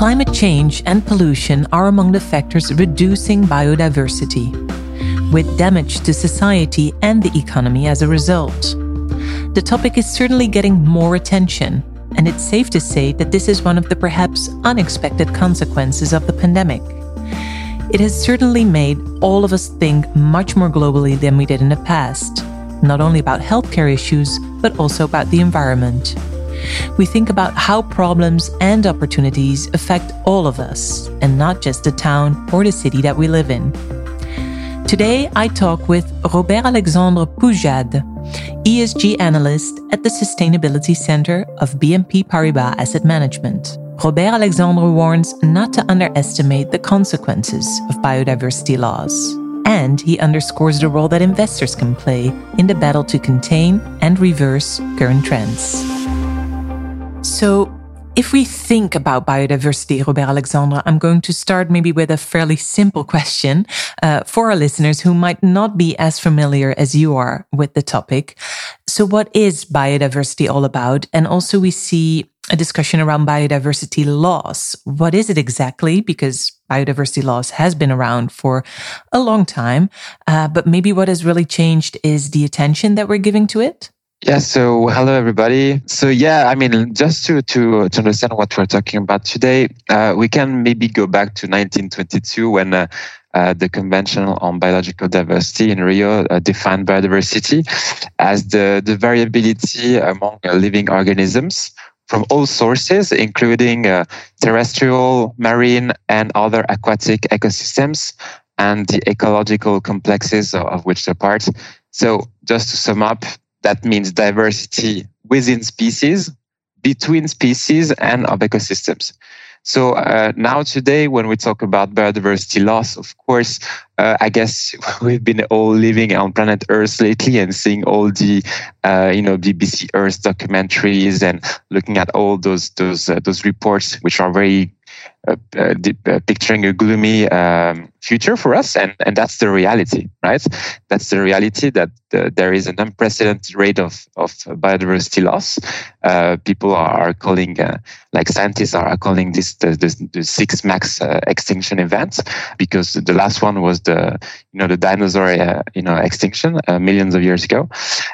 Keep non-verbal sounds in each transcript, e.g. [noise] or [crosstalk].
Climate change and pollution are among the factors reducing biodiversity, with damage to society and the economy as a result. The topic is certainly getting more attention, and it's safe to say that this is one of the perhaps unexpected consequences of the pandemic. It has certainly made all of us think much more globally than we did in the past, not only about healthcare issues, but also about the environment. We think about how problems and opportunities affect all of us, and not just the town or the city that we live in. Today, I talk with Robert Alexandre Poujade, ESG analyst at the Sustainability Center of BNP Paribas Asset Management. Robert Alexandre warns not to underestimate the consequences of biodiversity loss. And he underscores the role that investors can play in the battle to contain and reverse current trends. So, if we think about biodiversity, Robert Alexandre, I'm going to start maybe with a fairly simple question uh, for our listeners who might not be as familiar as you are with the topic. So, what is biodiversity all about? And also, we see a discussion around biodiversity loss. What is it exactly? Because biodiversity loss has been around for a long time, uh, but maybe what has really changed is the attention that we're giving to it. Yeah. So hello, everybody. So yeah, I mean, just to to to understand what we're talking about today, uh, we can maybe go back to 1922 when. Uh, uh, the Convention on Biological Diversity in Rio uh, defined biodiversity as the, the variability among living organisms from all sources, including uh, terrestrial, marine, and other aquatic ecosystems, and the ecological complexes of which they're part. So, just to sum up, that means diversity within species, between species, and of ecosystems. So uh, now today, when we talk about biodiversity loss, of course, uh, I guess [laughs] we've been all living on planet Earth lately and seeing all the, uh, you know, BBC Earth documentaries and looking at all those those uh, those reports, which are very Uh, uh, uh, picturing a gloomy um, future for us, and and that's the reality, right? That's the reality that there is an unprecedented rate of of biodiversity loss. people are calling, like scientists are calling this the, the, the six max extinction event because the last one was the you know the dinosaur you know extinction millions of years ago.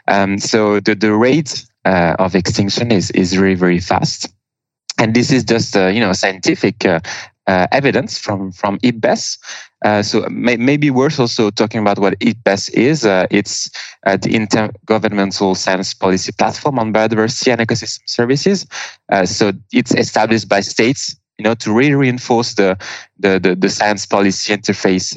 Um, so the the rate of extinction is is very very fast and this is just uh, you know scientific uh, uh, evidence from from IPBES. Uh, so may, maybe worth also talking about what IPBES is. Uh, it's uh, the intergovernmental science policy platform on biodiversity and ecosystem services. so it's established by states, you know, to really reinforce the the, the, the science policy interface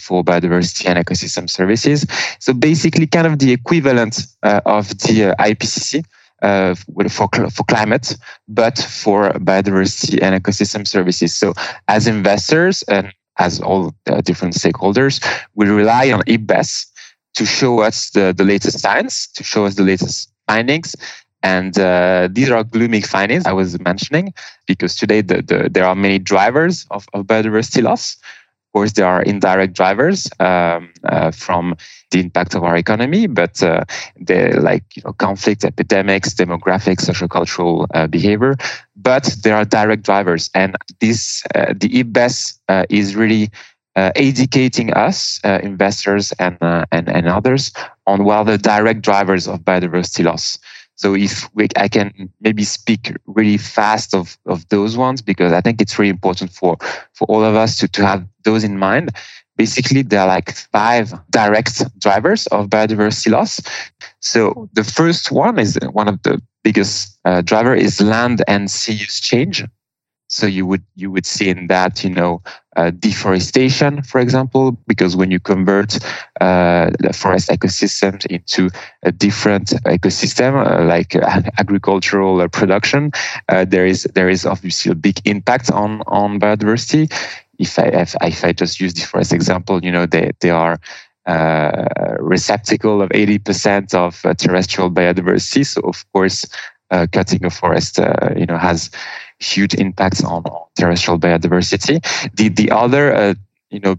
for biodiversity and ecosystem services. So basically, kind of the equivalent of the IPCC uh, for, for climate, but for biodiversity and ecosystem services. So as investors and as all different stakeholders, we rely on IPBES to show us the, the latest science, to show us the latest findings. And uh, these are gloomy findings I was mentioning because today the, the, there are many drivers of, of biodiversity loss. Of course, there are indirect drivers um, uh, from the impact of our economy, but uh, they're like you know, conflict, epidemics, demographics, social cultural uh, behavior. But there are direct drivers, and this uh, the IPBES uh, is really uh, educating us, investors and, and and others, on what are the direct drivers of biodiversity loss. So if we, I can maybe speak really fast of, of those ones, because I think it's really important for, for all of us to, to have those in mind. Basically, there are like five direct drivers of biodiversity loss. So the first one is one of the biggest uh, driver is land and sea use change. So you would you would see in that you know uh, deforestation, for example, because when you convert uh, the forest ecosystems into a different ecosystem uh, like [laughs] agricultural production, uh, there is there is obviously a big impact on on biodiversity. If I if, if I just use the forest example, you know they they are uh, receptacle of 80% of uh, terrestrial biodiversity. So of course, uh, cutting a forest, uh, you know, has huge impacts on, terrestrial biodiversity. The the other, uh, you know,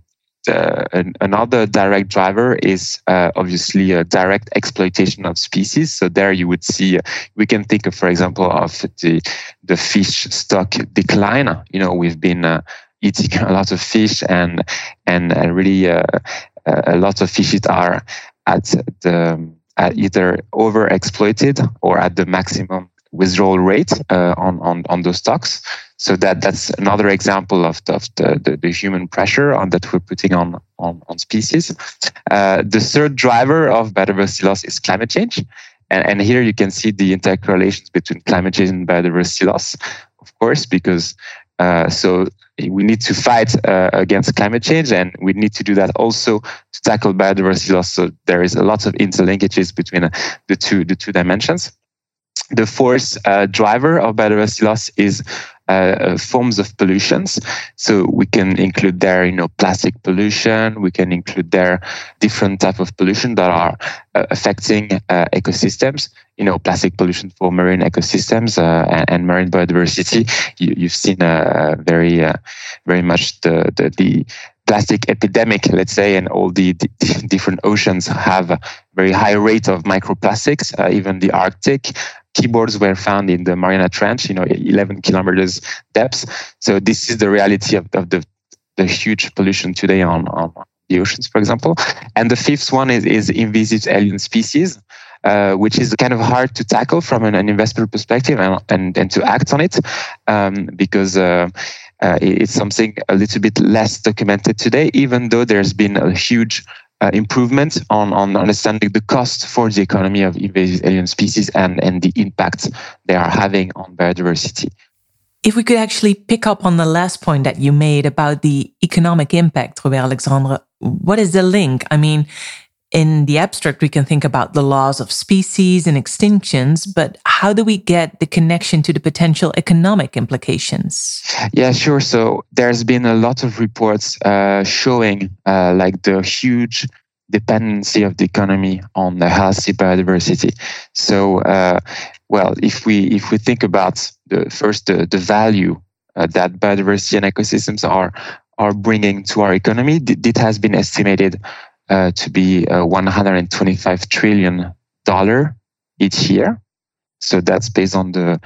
an, another direct driver is uh, obviously a direct exploitation of species. So there you would see, uh, we can think of, for example, of the, the fish stock decline. You know, we've been uh, eating [laughs] a lot of fish and, and really uh, a lot of fishes are at the, at either overexploited or at the maximum withdrawal rate uh, on, on, on those stocks. So that that's another example of the, of the, the, the, human pressure on that we're putting on on, on species. Uh, the third driver of biodiversity loss is climate change, and, and here you can see the intercorrelations between climate change and biodiversity loss, of course, because uh, so we need to fight uh, against climate change, and we need to do that also to tackle biodiversity loss. So there is a lot of interlinkages between uh, the two the two dimensions. The fourth uh, driver of biodiversity loss is uh, forms of pollutions. So we can include there, you know, plastic pollution. We can include there different type of pollution that are uh, affecting uh, ecosystems. You know, plastic pollution for marine ecosystems uh, and, and, marine biodiversity. You, have seen uh, very, uh, very much the, the, the plastic epidemic, let's say, and all the, the, different oceans have a very high rate of microplastics. Uh, even the Arctic keyboards were found in the Mariana Trench, you know, 11 kilometers depth. So this is the reality of, of the, the huge pollution today on, on the oceans, for example. And the fifth one is, is invasive alien species. Uh, which is kind of hard to tackle from an, an investment perspective and, and, and to act on it um, because uh, uh, it's something a little bit less documented today, even though there's been a huge uh, improvement on, on understanding the cost for the economy of invasive alien species and, and the impact they are having on biodiversity. If we could actually pick up on the last point that you made about the economic impact, Robert Alexandre, what is the link? I mean, in the abstract, we can think about the laws of species and extinctions, but how do we get the connection to the potential economic implications? Yeah, sure. So there's been a lot of reports uh, showing uh, like the huge dependency of the economy on the healthy biodiversity. So, uh, well, if we if we think about the first the, the value uh, that biodiversity and ecosystems are are bringing to our economy, it has been estimated uh, to be uh, 125 trillion dollar each year. So that's based on the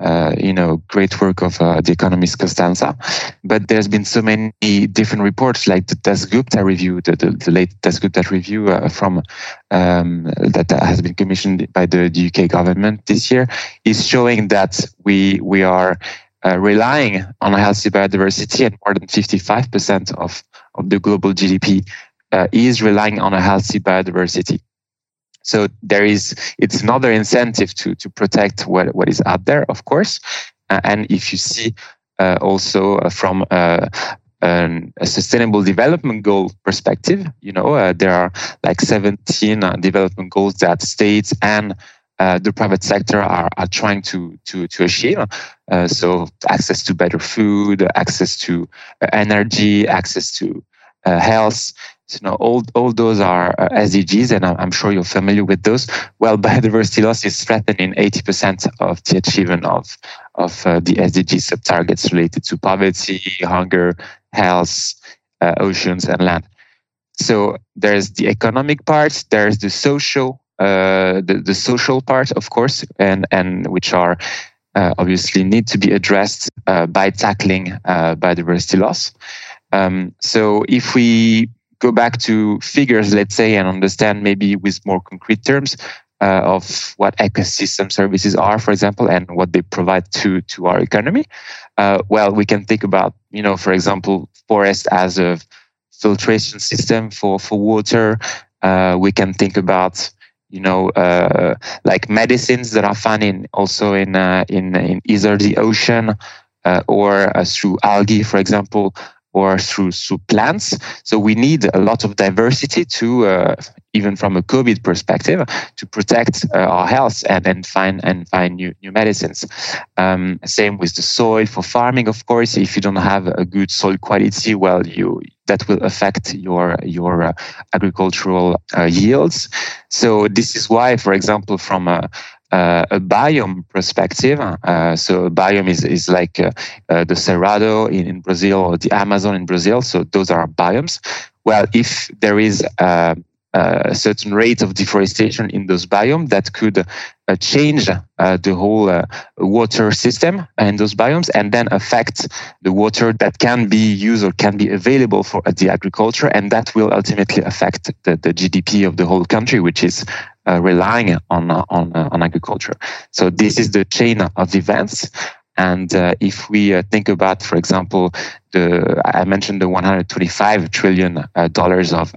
uh, you know great work of uh, the economist Costanza. But there's been so many different reports, like the Dasgupta review, the, the, the late Dasgupta review uh, from um, that has been commissioned by the, the, UK government this year, is showing that we we are. Uh, relying on healthy biodiversity, and more than 55% of, of the global GDP uh, is relying on a healthy biodiversity. So there is, it's another incentive to, to protect what, what is out there, of course. Uh, and if you see uh, also uh, from uh, an, a sustainable development goal perspective, you know, uh, there are like 17 development goals that states and the private sector are, are trying to to to achieve. so access to better food, access to energy, access to health. So, you know, all, all those are uh, SDGs, and I'm sure you're familiar with those. Well, [laughs] biodiversity loss is threatening 80% of the achievement of, of uh, the SDG sub-targets related to poverty, hunger, health, uh, oceans, and land. So there's the economic part, there's the social, uh, the, the social part, of course, and, and which are uh, obviously need to be addressed uh, by tackling biodiversity loss. Um, so if we go back to figures, let's say, and understand maybe with more concrete terms uh, of what ecosystem services are, for example, and what they provide to to our economy. Uh, well, we can think about, you know, for example, forest as a filtration system for for water. Uh, we can think about you know, uh, like medicines that are found in also in uh, in in either the ocean uh, or uh, through algae, for example, or through, through plants. So we need a lot of diversity to, uh, even from a COVID perspective, to protect uh, our health and, and find and find new new medicines. Um, same with the soil for farming, of course. If you don't have a good soil quality, well, you that will affect your your uh, agricultural uh, yields. So this is why, for example, from a uh, a biome perspective. Uh, so a biome is, is like uh, uh, the Cerrado in, in, Brazil or the Amazon in Brazil. So those are biomes. Well, if there is uh, a certain rate of deforestation in those biomes that could uh, change uh, the whole uh, water system in those biomes and then affect the water that can be used or can be available for the agriculture and that will ultimately affect the, the GDP of the whole country which is uh, relying on on on agriculture so this is the chain of events and uh, if we uh, think about, for example, the I mentioned the 125 trillion uh, dollars of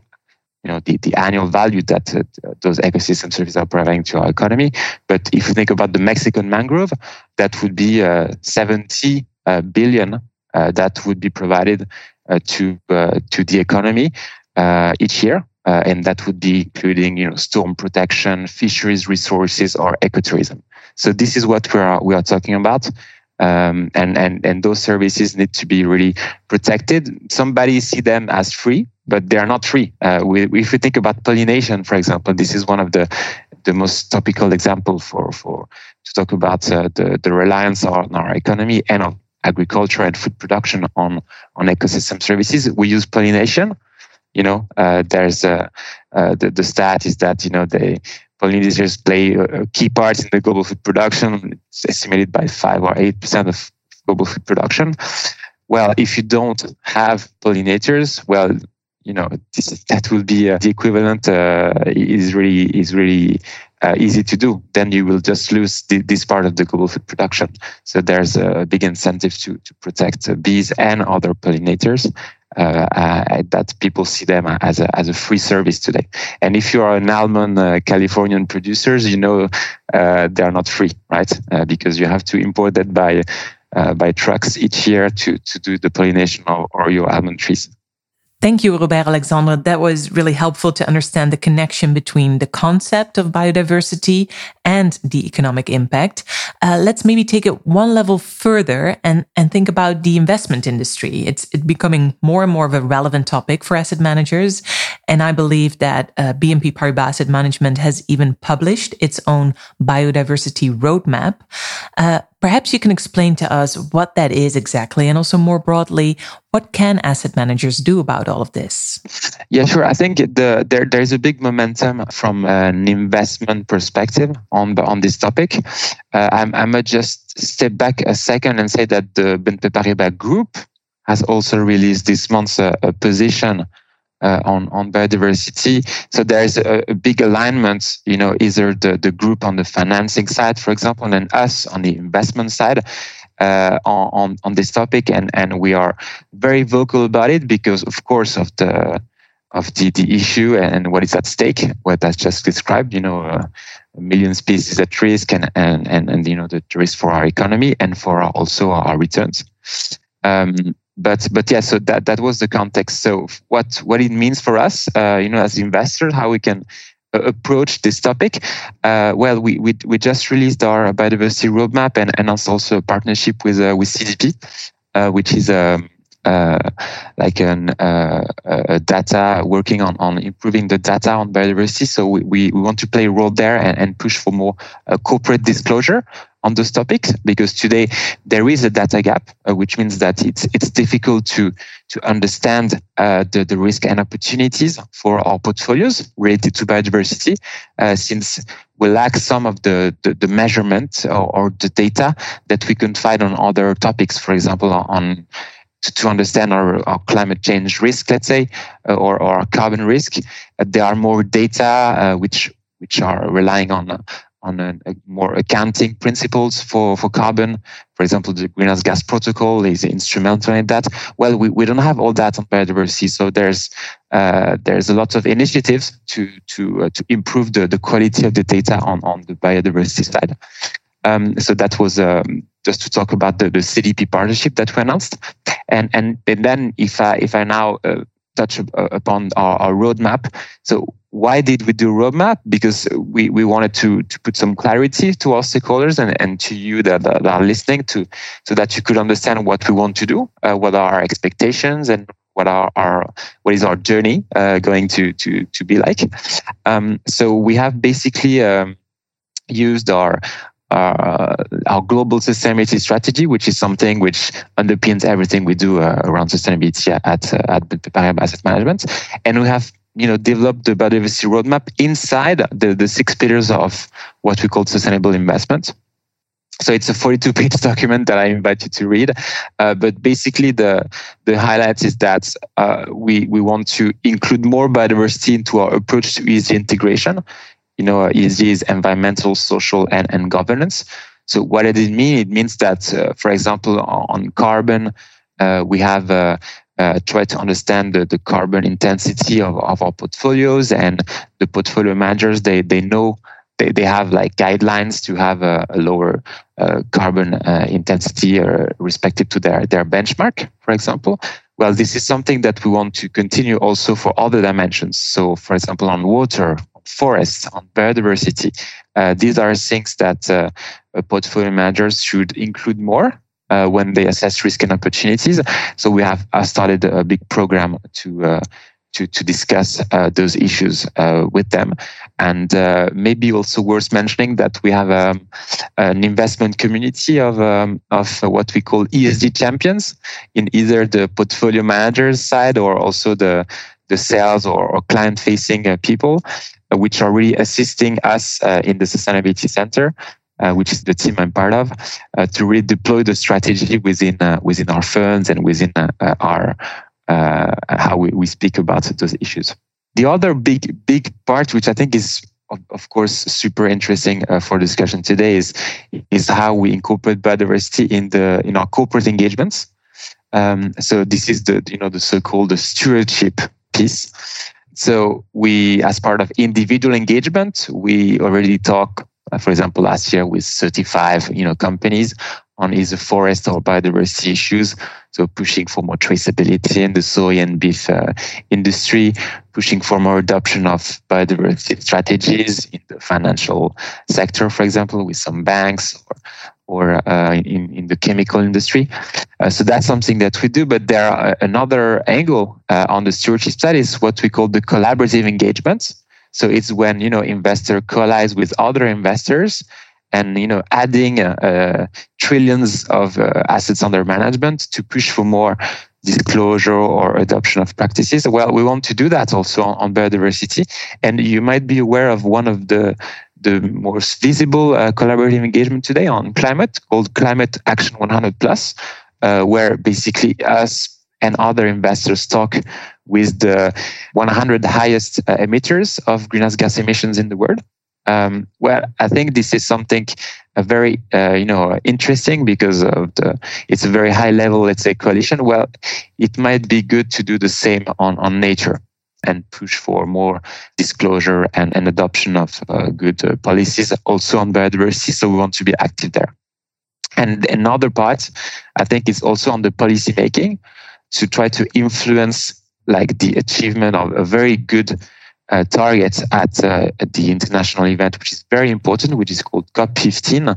you know the, the annual value that uh, those ecosystem services are providing to our economy. But if you think about the Mexican mangrove, that would be uh, 70 uh, billion uh, that would be provided uh, to uh, to the economy each year. And that would be including, you know, storm protection, fisheries resources, or ecotourism. So this is what we are we are talking about. Um, and and and those services need to be really protected. Somebody see them as free, but they are not free. Uh, we, if we think about pollination, for example, this is one of the the most topical example for for to talk about uh, the the reliance on our economy and on agriculture and food production on on ecosystem services. We use pollination. You know, uh, there's a, uh, the the stat is that you know they pollinators play a key part in the global food production. It's estimated by five or eight percent of global food production. Well, if you don't have pollinators, well, you know this, that will be uh, the equivalent uh, is really is really uh, easy to do then you will just lose the, this part of the global food production so there's a big incentive to to protect uh, bees and other pollinators uh, uh, Uh, uh, that people see them as a as a free service today. And if you are an almond uh, californian producers you know they are not free right? Because you have to import that by by trucks each year to to do the pollination of, or your almond trees Thank you, Robert Alexandre. That was really helpful to understand the connection between the concept of biodiversity and the economic impact. Uh, let's maybe take it one level further and, and think about the investment industry. It's, it's becoming more and more of a relevant topic for asset managers. And I believe that uh, BNP Paribas Asset Management has even published its own biodiversity roadmap. Uh, Perhaps you can explain to us what that is exactly, and also more broadly, what can asset managers do about all of this? Yeah, sure. I think the, there there's a big momentum from an investment perspective on the, on this topic. Uh, I'm, I might just step back a second and say that the BNP Paribas Group has also released this month a, a position uh, on on biodiversity. So there is a, a, big alignment. You know, either the the group on the financing side, for example, and us on the investment side. Uh, on on this topic, and and we are very vocal about it because, of course, of the of the, the issue and what is at stake, what I just described, you know, uh, a million species at risk and, and, and, and, you know, the risk for our economy and for our, also our returns. Um, but but yeah, so that that was the context. So what what it means for us, uh, you know, as investors, how we can uh, approach this topic. Uh, well, we, we we just released our biodiversity roadmap and announced also a partnership with uh, with CDP, uh, which is um, uh, like an data working on, on improving the data on biodiversity. So we, we, we want to play a role there and, and push for more corporate disclosure on those topics because today there is a data gap, uh, which means that it's it's difficult to to understand uh, the the risk and opportunities for our portfolios related to biodiversity, uh, since we lack some of the the, the measurement or, or, the data that we can find on other topics. For example, on to, understand our, our, climate change risk, let's say, uh, or, or carbon risk, uh, there are more data uh, which which are relying on on a, a more accounting principles for, for carbon. For example, the greenhouse gas protocol is instrumental in that. Well, we, we don't have all that on biodiversity, so there's uh, there's a lot of initiatives to to uh, to improve the, the quality of the data on, on the biodiversity side. Um, so that was um, just to talk about the, the CDP partnership that we announced, and and, and then if I if I now uh, touch upon our, our roadmap, so why did we do roadmap? Because we, we wanted to, to put some clarity to our stakeholders and, and to you that, that are listening to, so that you could understand what we want to do, uh, what are our expectations and what are our, what is our journey uh, going to, to, to be like. Um, so we have basically, um, used our uh, our global sustainability strategy, which is something which underpins everything we do uh, around sustainability at uh, at Paribas Asset Management, and we have you know developed the biodiversity roadmap inside the the six pillars of what we call sustainable investment. So it's a 42 page [laughs] document that I invite you to read. Uh, but basically, the the highlight is that uh, we we want to include more biodiversity into our approach to ESG integration. You know, ESG is environmental, social, and, and governance. So what does it mean? It means that, uh, for example, on carbon, uh, we have uh, uh, tried to understand the, the carbon intensity of, of our portfolios and the portfolio managers, they, they know they, they have like guidelines to have a, a lower uh, carbon uh, intensity uh, respective to their, their benchmark, for example. Well, this is something that we want to continue also for other dimensions. So, for example, on water, forests, on biodiversity, uh, these are things that uh, portfolio managers should include more uh, when they assess risk and opportunities. So we have started a big program to uh, to, to discuss uh, those issues uh, with them. And uh, maybe also worth mentioning that we have um, an investment community of, um, of what we call ESG champions in either the portfolio managers side or also the, the sales or, or client facing uh, people, uh, which are really assisting us uh, in the Sustainability Center. which is the team I'm part of, to really deploy the strategy within within our funds and within our uh, how we, we speak about those issues. The other big, big part, which I think is of, course super interesting uh, for discussion today, is is how we incorporate biodiversity in the in our corporate engagements. Um, so this is the you know the so-called the stewardship piece. So we, as part of individual engagement, we already talk, uh, for example, last year with 35 you know companies on either forest or biodiversity issues. So pushing for more traceability in the soy and beef uh, industry, pushing for more adoption of biodiversity strategies in the financial sector, for example, with some banks or or uh, in, in the chemical industry. Uh, so that's something that we do. But there are another angle uh, on the stewardship side is what we call the collaborative engagements. So it's when you know investor collides with other investors and you know adding uh, uh, trillions of uh, assets under management to push for more disclosure or adoption of practices well we want to do that also on biodiversity and you might be aware of one of the the most visible uh, collaborative engagement today on climate called climate action 100 plus uh, where basically us and other investors talk with the 100 highest uh, emitters of greenhouse gas emissions in the world um, well, I think this is something uh, very, uh, you know, interesting because of the, it's a very high level, let's say, coalition. Well, it might be good to do the same on, on nature and push for more disclosure and, and adoption of uh, good uh, policies also on biodiversity. So we want to be active there. And another part, I think, is also on the policy making to try to influence like the achievement of a very good uh, target at, uh, at the international event, which is very important, which is called COP15 uh,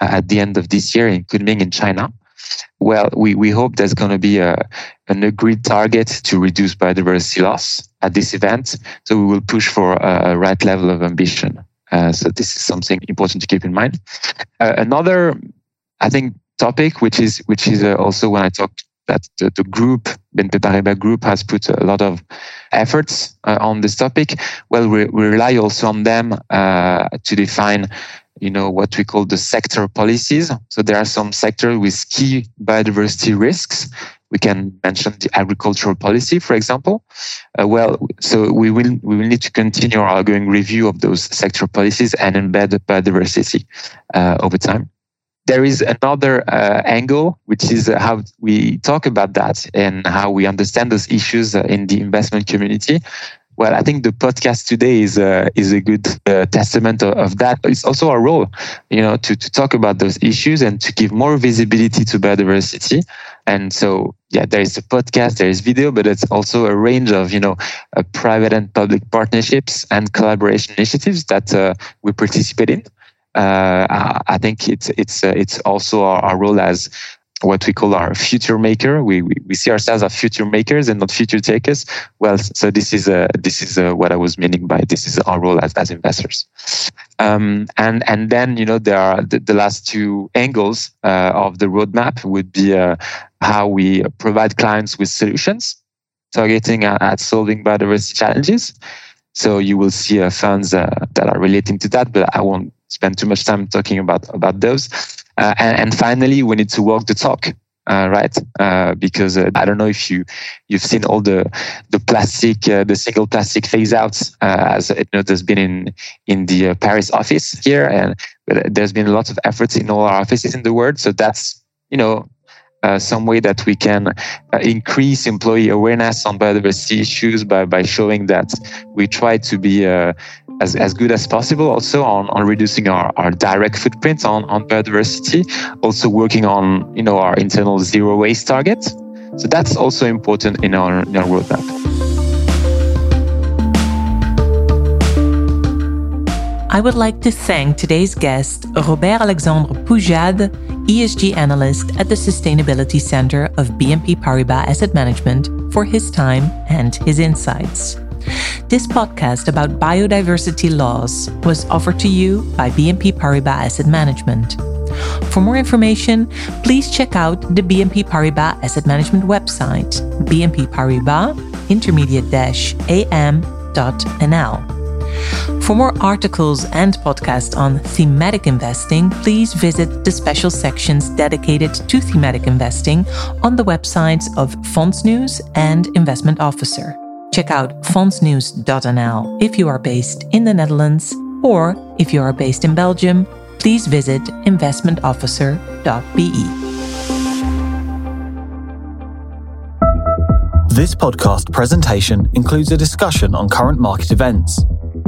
at the end of this year in Kunming in China. Well, we, we hope there's going to be a, an agreed target to reduce biodiversity loss at this event. So we will push for a, right level of ambition. Uh, so this is something important to keep in mind. Uh, another, I think, topic, which is which is uh, also when I talked that the, the group, BNP Paribas Group, has put a lot of efforts uh, on this topic. Well, we, we rely also on them uh, to define, you know, what we call the sector policies. So there are some sectors with key biodiversity risks. We can mention the agricultural policy, for example. Uh, well, so we will we will need to continue our ongoing review of those sector policies and embed biodiversity uh, over time there is another uh, angle, which is uh, how we talk about that and how we understand those issues uh, in the investment community. Well, I think the podcast today is uh, is a good uh, testament of, of, that. It's also our role, you know, to, to talk about those issues and to give more visibility to biodiversity. And so, yeah, there is a podcast, there is video, but it's also a range of, you know, uh, private and public partnerships and collaboration initiatives that we participate in uh, I think it's it's uh, it's also our, our, role as what we call our future maker. We, we, we see ourselves as future makers and not future takers. Well, so this is uh, this is uh, what I was meaning by this is our role as as investors. Um, and and then you know there are the, the last two angles uh, of the roadmap would be uh, how we provide clients with solutions targeting at, solving biodiversity challenges. So you will see uh, funds uh, that are relating to that, but I won't spend too much time talking about about those. Uh, and, and, finally, we need to walk the talk, uh, right? Uh, because uh, I don't know if you you've seen all the the plastic, the single plastic phase outs, as you know, there's been in in the Paris office here, and there's been lots of efforts in all our offices in the world. So that's you know uh, some way that we can uh, increase employee awareness on biodiversity issues by, by showing that we try to be uh, as, as good as possible also on, on reducing our, our direct footprint on, on biodiversity, also working on you know our internal zero waste target. So that's also important in our, in our roadmap. I would like to thank today's guest, Robert Alexandre Poujade, ESG analyst at the Sustainability Center of BNP Paribas Asset Management, for his time and his insights. This podcast about biodiversity laws was offered to you by BNP Paribas Asset Management. For more information, please check out the BNP Paribas Asset Management website, bnp paribas intermediate-am.nl. For more articles and podcasts on thematic investing, please visit the special sections dedicated to thematic investing on the websites of Fondsnieuws and Investment Officer. Check out fondsnieuws.nl if you are based in the Netherlands, or if you are based in Belgium, please visit investmentofficer.be. This podcast presentation includes a discussion on current market events